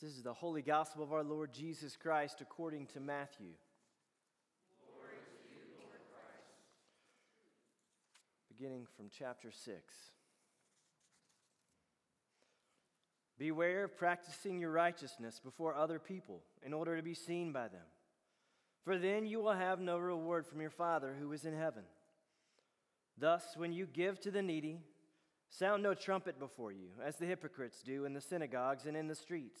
This is the holy gospel of our Lord Jesus Christ according to Matthew. Glory to you, Lord Christ. Beginning from chapter 6. Beware of practicing your righteousness before other people in order to be seen by them, for then you will have no reward from your Father who is in heaven. Thus, when you give to the needy, sound no trumpet before you, as the hypocrites do in the synagogues and in the streets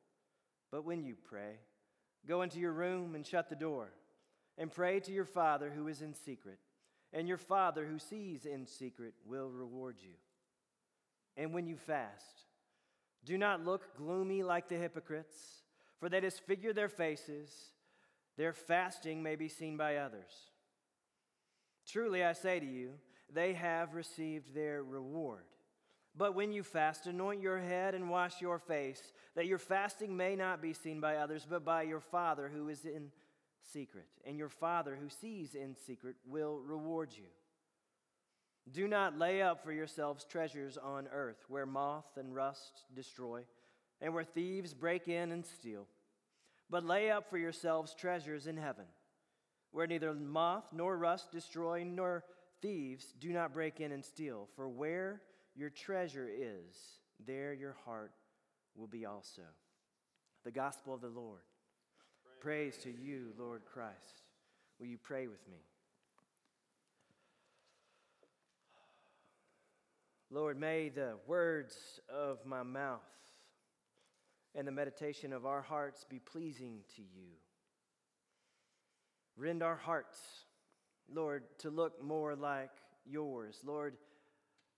But when you pray, go into your room and shut the door, and pray to your Father who is in secret, and your Father who sees in secret will reward you. And when you fast, do not look gloomy like the hypocrites, for they disfigure their faces. Their fasting may be seen by others. Truly, I say to you, they have received their reward. But when you fast, anoint your head and wash your face, that your fasting may not be seen by others, but by your Father who is in secret. And your Father who sees in secret will reward you. Do not lay up for yourselves treasures on earth, where moth and rust destroy, and where thieves break in and steal. But lay up for yourselves treasures in heaven, where neither moth nor rust destroy, nor thieves do not break in and steal. For where your treasure is, there your heart will be also. The gospel of the Lord. Praise, Praise to you, Lord Christ. Will you pray with me? Lord, may the words of my mouth and the meditation of our hearts be pleasing to you. Rend our hearts, Lord, to look more like yours. Lord,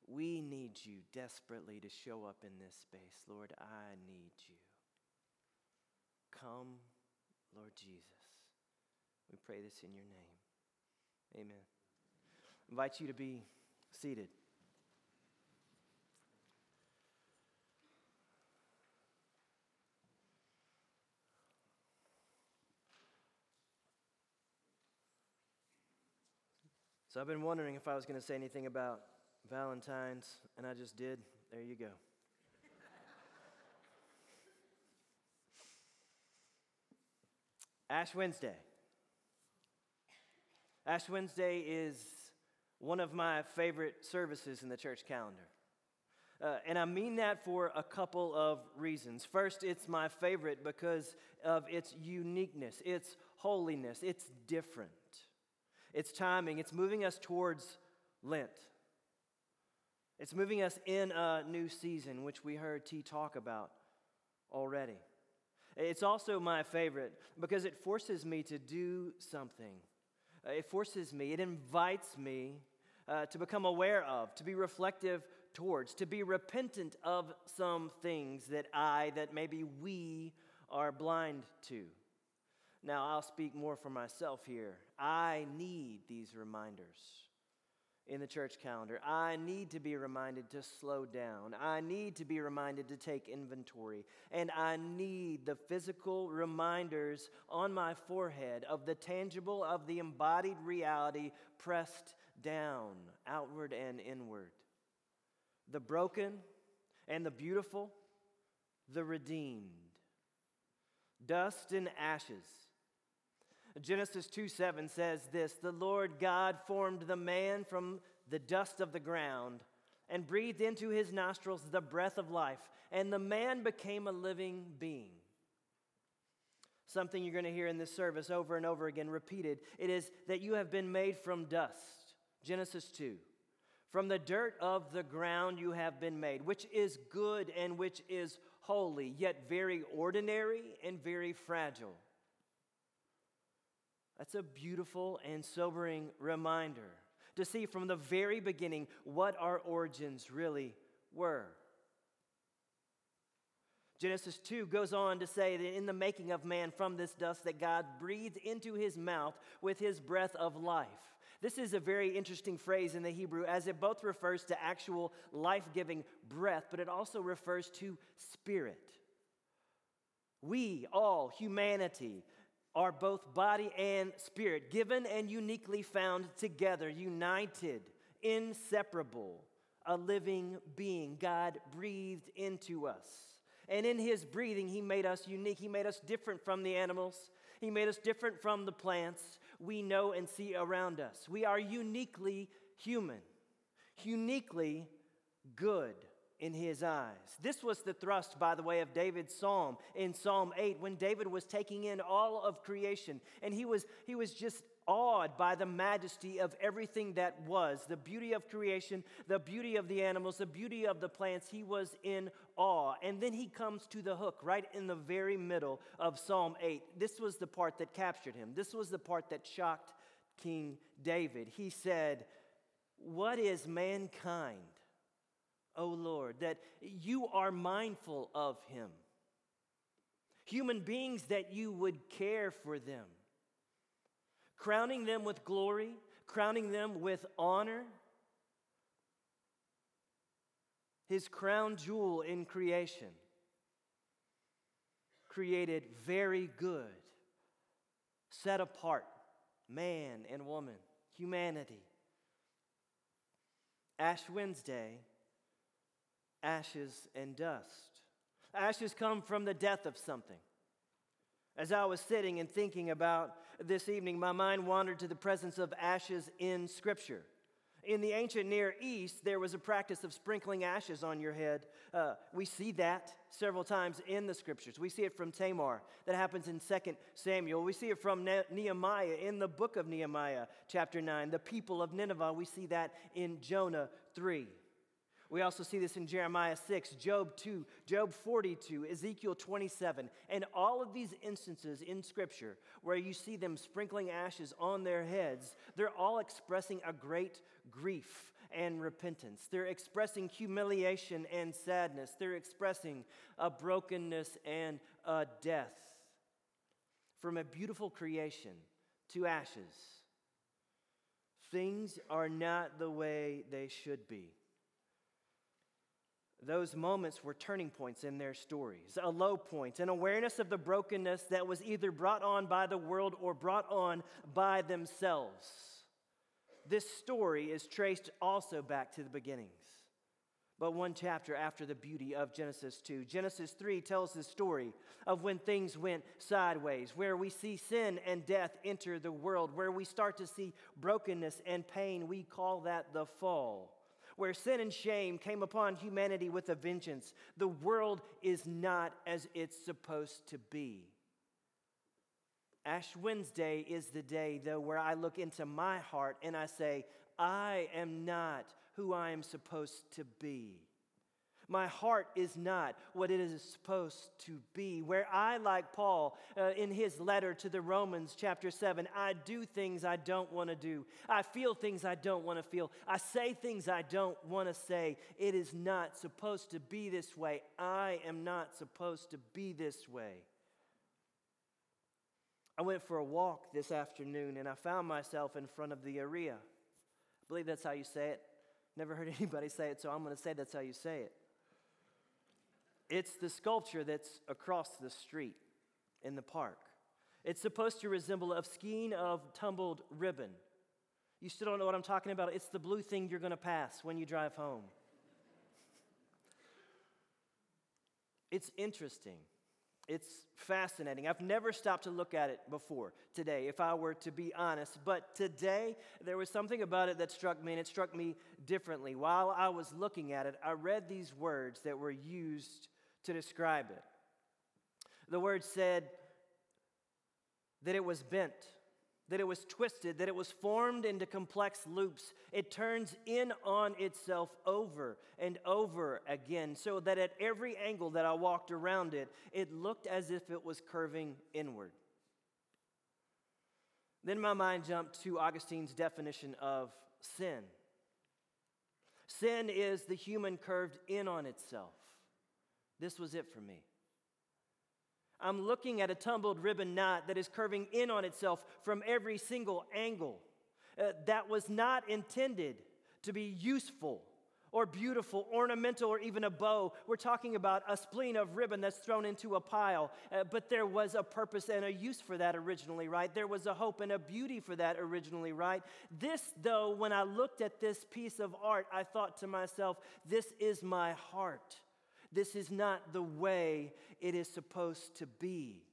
we need you desperately to show up in this space. Lord, I need you. Come, Lord Jesus. We pray this in your name. Amen. I invite you to be seated. So I've been wondering if I was going to say anything about Valentine's, and I just did. There you go. Ash Wednesday. Ash Wednesday is one of my favorite services in the church calendar. Uh, and I mean that for a couple of reasons. First, it's my favorite because of its uniqueness, its holiness, it's different. Its timing, it's moving us towards Lent. It's moving us in a new season, which we heard T talk about already. It's also my favorite because it forces me to do something. Uh, it forces me, it invites me uh, to become aware of, to be reflective towards, to be repentant of some things that I, that maybe we are blind to. Now, I'll speak more for myself here. I need these reminders in the church calendar. I need to be reminded to slow down. I need to be reminded to take inventory. And I need the physical reminders on my forehead of the tangible, of the embodied reality pressed down, outward and inward. The broken and the beautiful, the redeemed. Dust and ashes Genesis 2 7 says this The Lord God formed the man from the dust of the ground and breathed into his nostrils the breath of life, and the man became a living being. Something you're going to hear in this service over and over again repeated it is that you have been made from dust. Genesis 2. From the dirt of the ground you have been made, which is good and which is holy, yet very ordinary and very fragile. That's a beautiful and sobering reminder to see from the very beginning what our origins really were. Genesis 2 goes on to say that in the making of man from this dust that God breathed into his mouth with his breath of life. This is a very interesting phrase in the Hebrew as it both refers to actual life giving breath, but it also refers to spirit. We, all humanity, are both body and spirit, given and uniquely found together, united, inseparable, a living being. God breathed into us. And in his breathing, he made us unique. He made us different from the animals, he made us different from the plants we know and see around us. We are uniquely human, uniquely good in his eyes. This was the thrust, by the way, of David's psalm in Psalm 8 when David was taking in all of creation and he was, he was just awed by the majesty of everything that was the beauty of creation, the beauty of the animals, the beauty of the plants. He was in awe. And then he comes to the hook right in the very middle of Psalm 8. This was the part that captured him, this was the part that shocked King David. He said, What is mankind? O Lord, that you are mindful of him. Human beings, that you would care for them, crowning them with glory, crowning them with honor. His crown jewel in creation, created very good, set apart man and woman, humanity. Ash Wednesday ashes and dust. Ashes come from the death of something. As I was sitting and thinking about this evening, my mind wandered to the presence of ashes in Scripture. In the ancient Near East, there was a practice of sprinkling ashes on your head. Uh, we see that several times in the scriptures. We see it from Tamar, that happens in 2 Samuel. We see it from ne- Nehemiah in the book of Nehemiah, chapter 9. The people of Nineveh, we see that in Jonah 3. We also see this in Jeremiah 6, Job 2, Job 42, Ezekiel 27, and all of these instances in Scripture where you see them sprinkling ashes on their heads, they're all expressing a great grief and repentance. They're expressing humiliation and sadness. They're expressing a brokenness and a death. From a beautiful creation to ashes, things are not the way they should be. Those moments were turning points in their stories, a low point, an awareness of the brokenness that was either brought on by the world or brought on by themselves. This story is traced also back to the beginnings, but one chapter after the beauty of Genesis 2. Genesis 3 tells the story of when things went sideways, where we see sin and death enter the world, where we start to see brokenness and pain. We call that the fall where sin and shame came upon humanity with a vengeance. The world is not as it's supposed to be. Ash Wednesday is the day, though, where I look into my heart and I say, I am not who I am supposed to be. My heart is not what it is supposed to be. Where I, like Paul uh, in his letter to the Romans, chapter 7, I do things I don't want to do. I feel things I don't want to feel. I say things I don't want to say. It is not supposed to be this way. I am not supposed to be this way. I went for a walk this afternoon and I found myself in front of the area. I believe that's how you say it. Never heard anybody say it, so I'm going to say that's how you say it. It's the sculpture that's across the street in the park. It's supposed to resemble a skein of tumbled ribbon. You still don't know what I'm talking about? It's the blue thing you're going to pass when you drive home. It's interesting. It's fascinating. I've never stopped to look at it before today, if I were to be honest. But today, there was something about it that struck me, and it struck me differently. While I was looking at it, I read these words that were used to describe it. The word said that it was bent, that it was twisted, that it was formed into complex loops. It turns in on itself over and over again, so that at every angle that I walked around it, it looked as if it was curving inward. Then my mind jumped to Augustine's definition of sin. Sin is the human curved in on itself. This was it for me. I'm looking at a tumbled ribbon knot that is curving in on itself from every single angle. Uh, that was not intended to be useful or beautiful, ornamental, or even a bow. We're talking about a spleen of ribbon that's thrown into a pile. Uh, but there was a purpose and a use for that originally, right? There was a hope and a beauty for that originally, right? This, though, when I looked at this piece of art, I thought to myself, this is my heart. This is not the way it is supposed to be.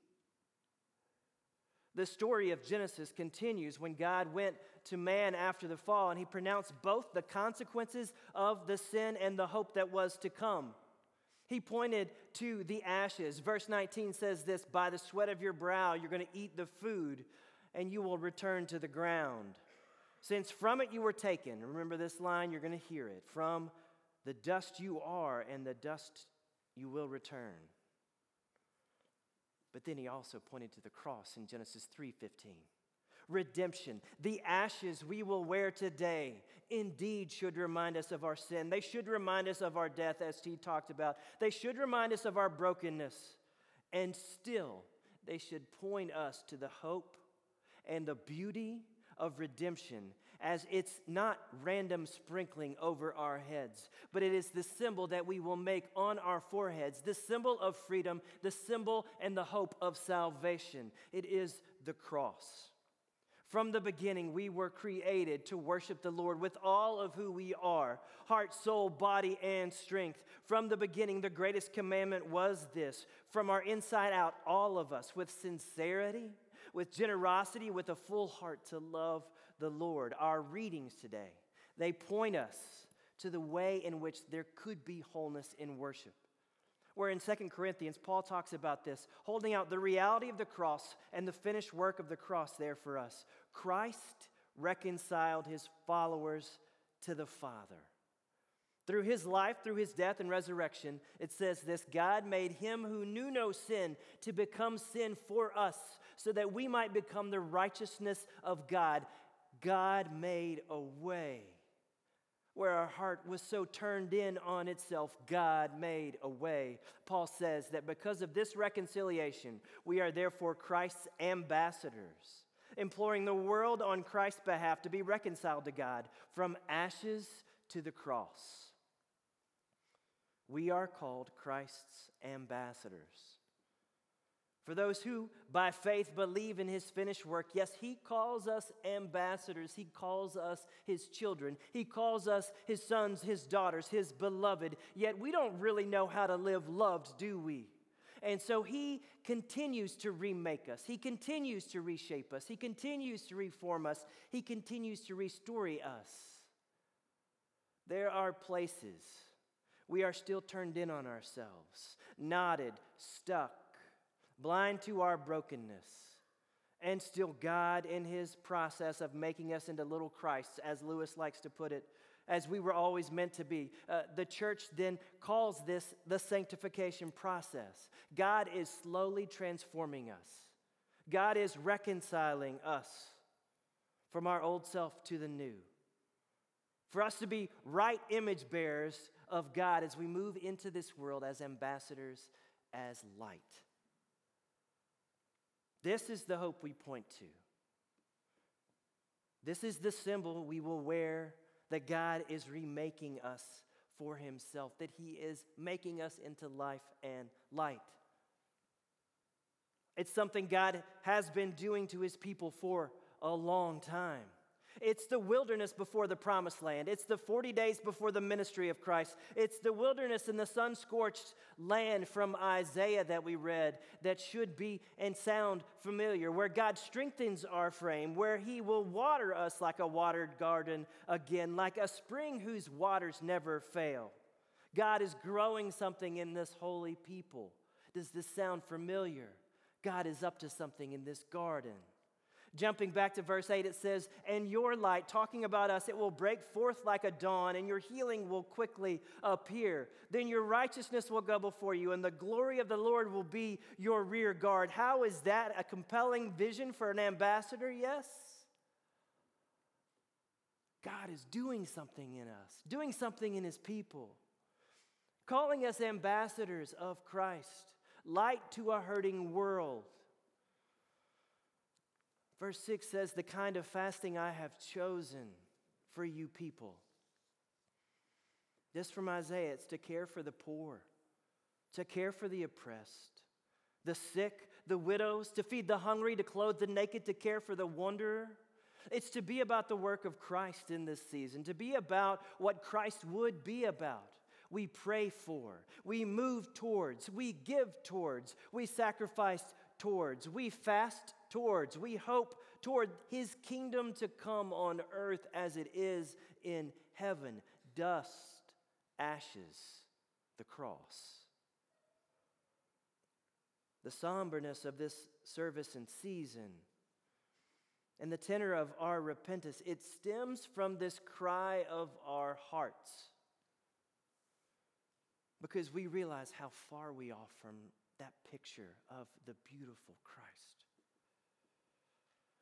The story of Genesis continues when God went to man after the fall and he pronounced both the consequences of the sin and the hope that was to come. He pointed to the ashes. Verse 19 says this By the sweat of your brow, you're going to eat the food and you will return to the ground. Since from it you were taken, remember this line, you're going to hear it. From the dust you are, and the dust you will return. But then he also pointed to the cross in Genesis 3:15. Redemption, the ashes we will wear today, indeed should remind us of our sin. They should remind us of our death, as he talked about. They should remind us of our brokenness. And still, they should point us to the hope and the beauty of redemption as it's not random sprinkling over our heads, but it is the symbol that we will make on our foreheads, the symbol of freedom, the symbol and the hope of salvation. It is the cross. From the beginning, we were created to worship the Lord with all of who we are heart, soul, body, and strength. From the beginning, the greatest commandment was this from our inside out, all of us, with sincerity, with generosity, with a full heart to love the Lord. Our readings today, they point us to the way in which there could be wholeness in worship. Where in Second Corinthians, Paul talks about this, holding out the reality of the cross and the finished work of the cross there for us. Christ reconciled his followers to the Father. Through his life, through his death and resurrection, it says this God made him who knew no sin to become sin for us, so that we might become the righteousness of God. God made a way. Where our heart was so turned in on itself, God made a way. Paul says that because of this reconciliation, we are therefore Christ's ambassadors, imploring the world on Christ's behalf to be reconciled to God from ashes to the cross. We are called Christ's ambassadors. For those who, by faith, believe in his finished work, yes, he calls us ambassadors. He calls us his children. He calls us his sons, his daughters, his beloved. Yet we don't really know how to live loved, do we? And so he continues to remake us. He continues to reshape us. He continues to reform us. He continues to restore us. There are places we are still turned in on ourselves, knotted, stuck blind to our brokenness, and still God, in his process of making us into little Christs, as Lewis likes to put it, as we were always meant to be. Uh, the church then calls this the sanctification process. God is slowly transforming us, God is reconciling us from our old self to the new. For us to be right image bearers of God as we move into this world as ambassadors, as light. This is the hope we point to. This is the symbol we will wear that God is remaking us for Himself, that He is making us into life and light. It's something God has been doing to His people for a long time. It's the wilderness before the promised land. It's the 40 days before the ministry of Christ. It's the wilderness and the sun scorched land from Isaiah that we read that should be and sound familiar, where God strengthens our frame, where He will water us like a watered garden again, like a spring whose waters never fail. God is growing something in this holy people. Does this sound familiar? God is up to something in this garden. Jumping back to verse 8, it says, And your light, talking about us, it will break forth like a dawn, and your healing will quickly appear. Then your righteousness will go before you, and the glory of the Lord will be your rear guard. How is that a compelling vision for an ambassador? Yes. God is doing something in us, doing something in his people, calling us ambassadors of Christ light to a hurting world. Verse 6 says, The kind of fasting I have chosen for you people. This from Isaiah, it's to care for the poor, to care for the oppressed, the sick, the widows, to feed the hungry, to clothe the naked, to care for the wanderer. It's to be about the work of Christ in this season, to be about what Christ would be about. We pray for, we move towards, we give towards, we sacrifice towards, we fast towards, we hope toward his kingdom to come on earth as it is in heaven. Dust, ashes, the cross. The somberness of this service and season and the tenor of our repentance, it stems from this cry of our hearts. Because we realize how far we are from that picture of the beautiful Christ.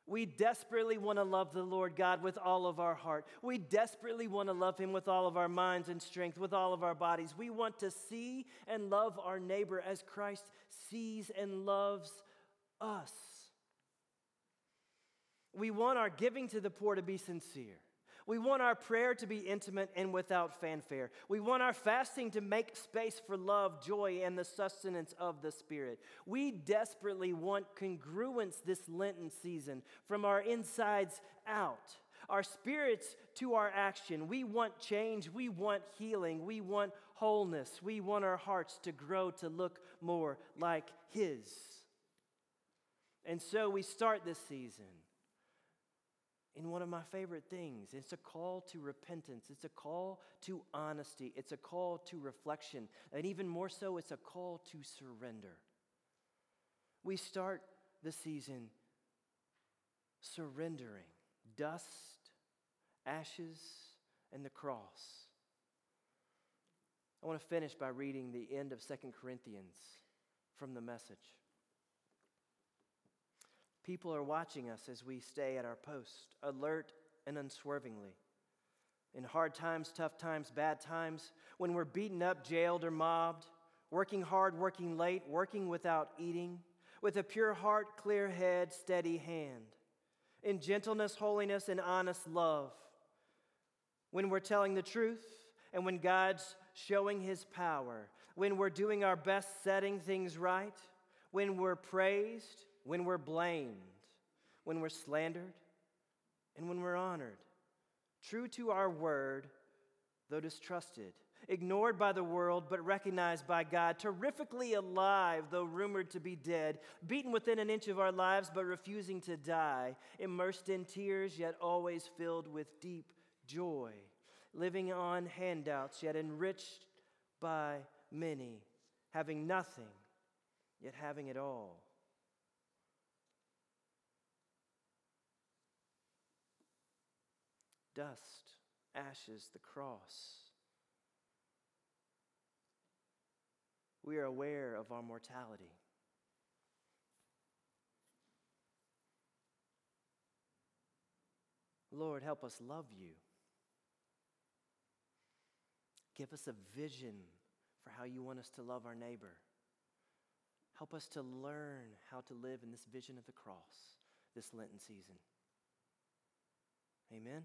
We desperately want to love the Lord God with all of our heart. We desperately want to love Him with all of our minds and strength, with all of our bodies. We want to see and love our neighbor as Christ sees and loves us. We want our giving to the poor to be sincere. We want our prayer to be intimate and without fanfare. We want our fasting to make space for love, joy, and the sustenance of the Spirit. We desperately want congruence this Lenten season from our insides out, our spirits to our action. We want change. We want healing. We want wholeness. We want our hearts to grow to look more like His. And so we start this season in one of my favorite things. It's a call to repentance, it's a call to honesty, it's a call to reflection, and even more so, it's a call to surrender. We start the season surrendering dust, ashes, and the cross. I want to finish by reading the end of Second Corinthians from the message. People are watching us as we stay at our post, alert and unswervingly. In hard times, tough times, bad times, when we're beaten up, jailed, or mobbed, working hard, working late, working without eating, with a pure heart, clear head, steady hand, in gentleness, holiness, and honest love, when we're telling the truth and when God's showing his power, when we're doing our best setting things right, when we're praised, when we're blamed, when we're slandered, and when we're honored. True to our word, though distrusted, ignored by the world, but recognized by God, terrifically alive, though rumored to be dead, beaten within an inch of our lives, but refusing to die, immersed in tears, yet always filled with deep joy, living on handouts, yet enriched by many, having nothing, yet having it all. Dust, ashes, the cross. We are aware of our mortality. Lord, help us love you. Give us a vision for how you want us to love our neighbor. Help us to learn how to live in this vision of the cross this Lenten season. Amen.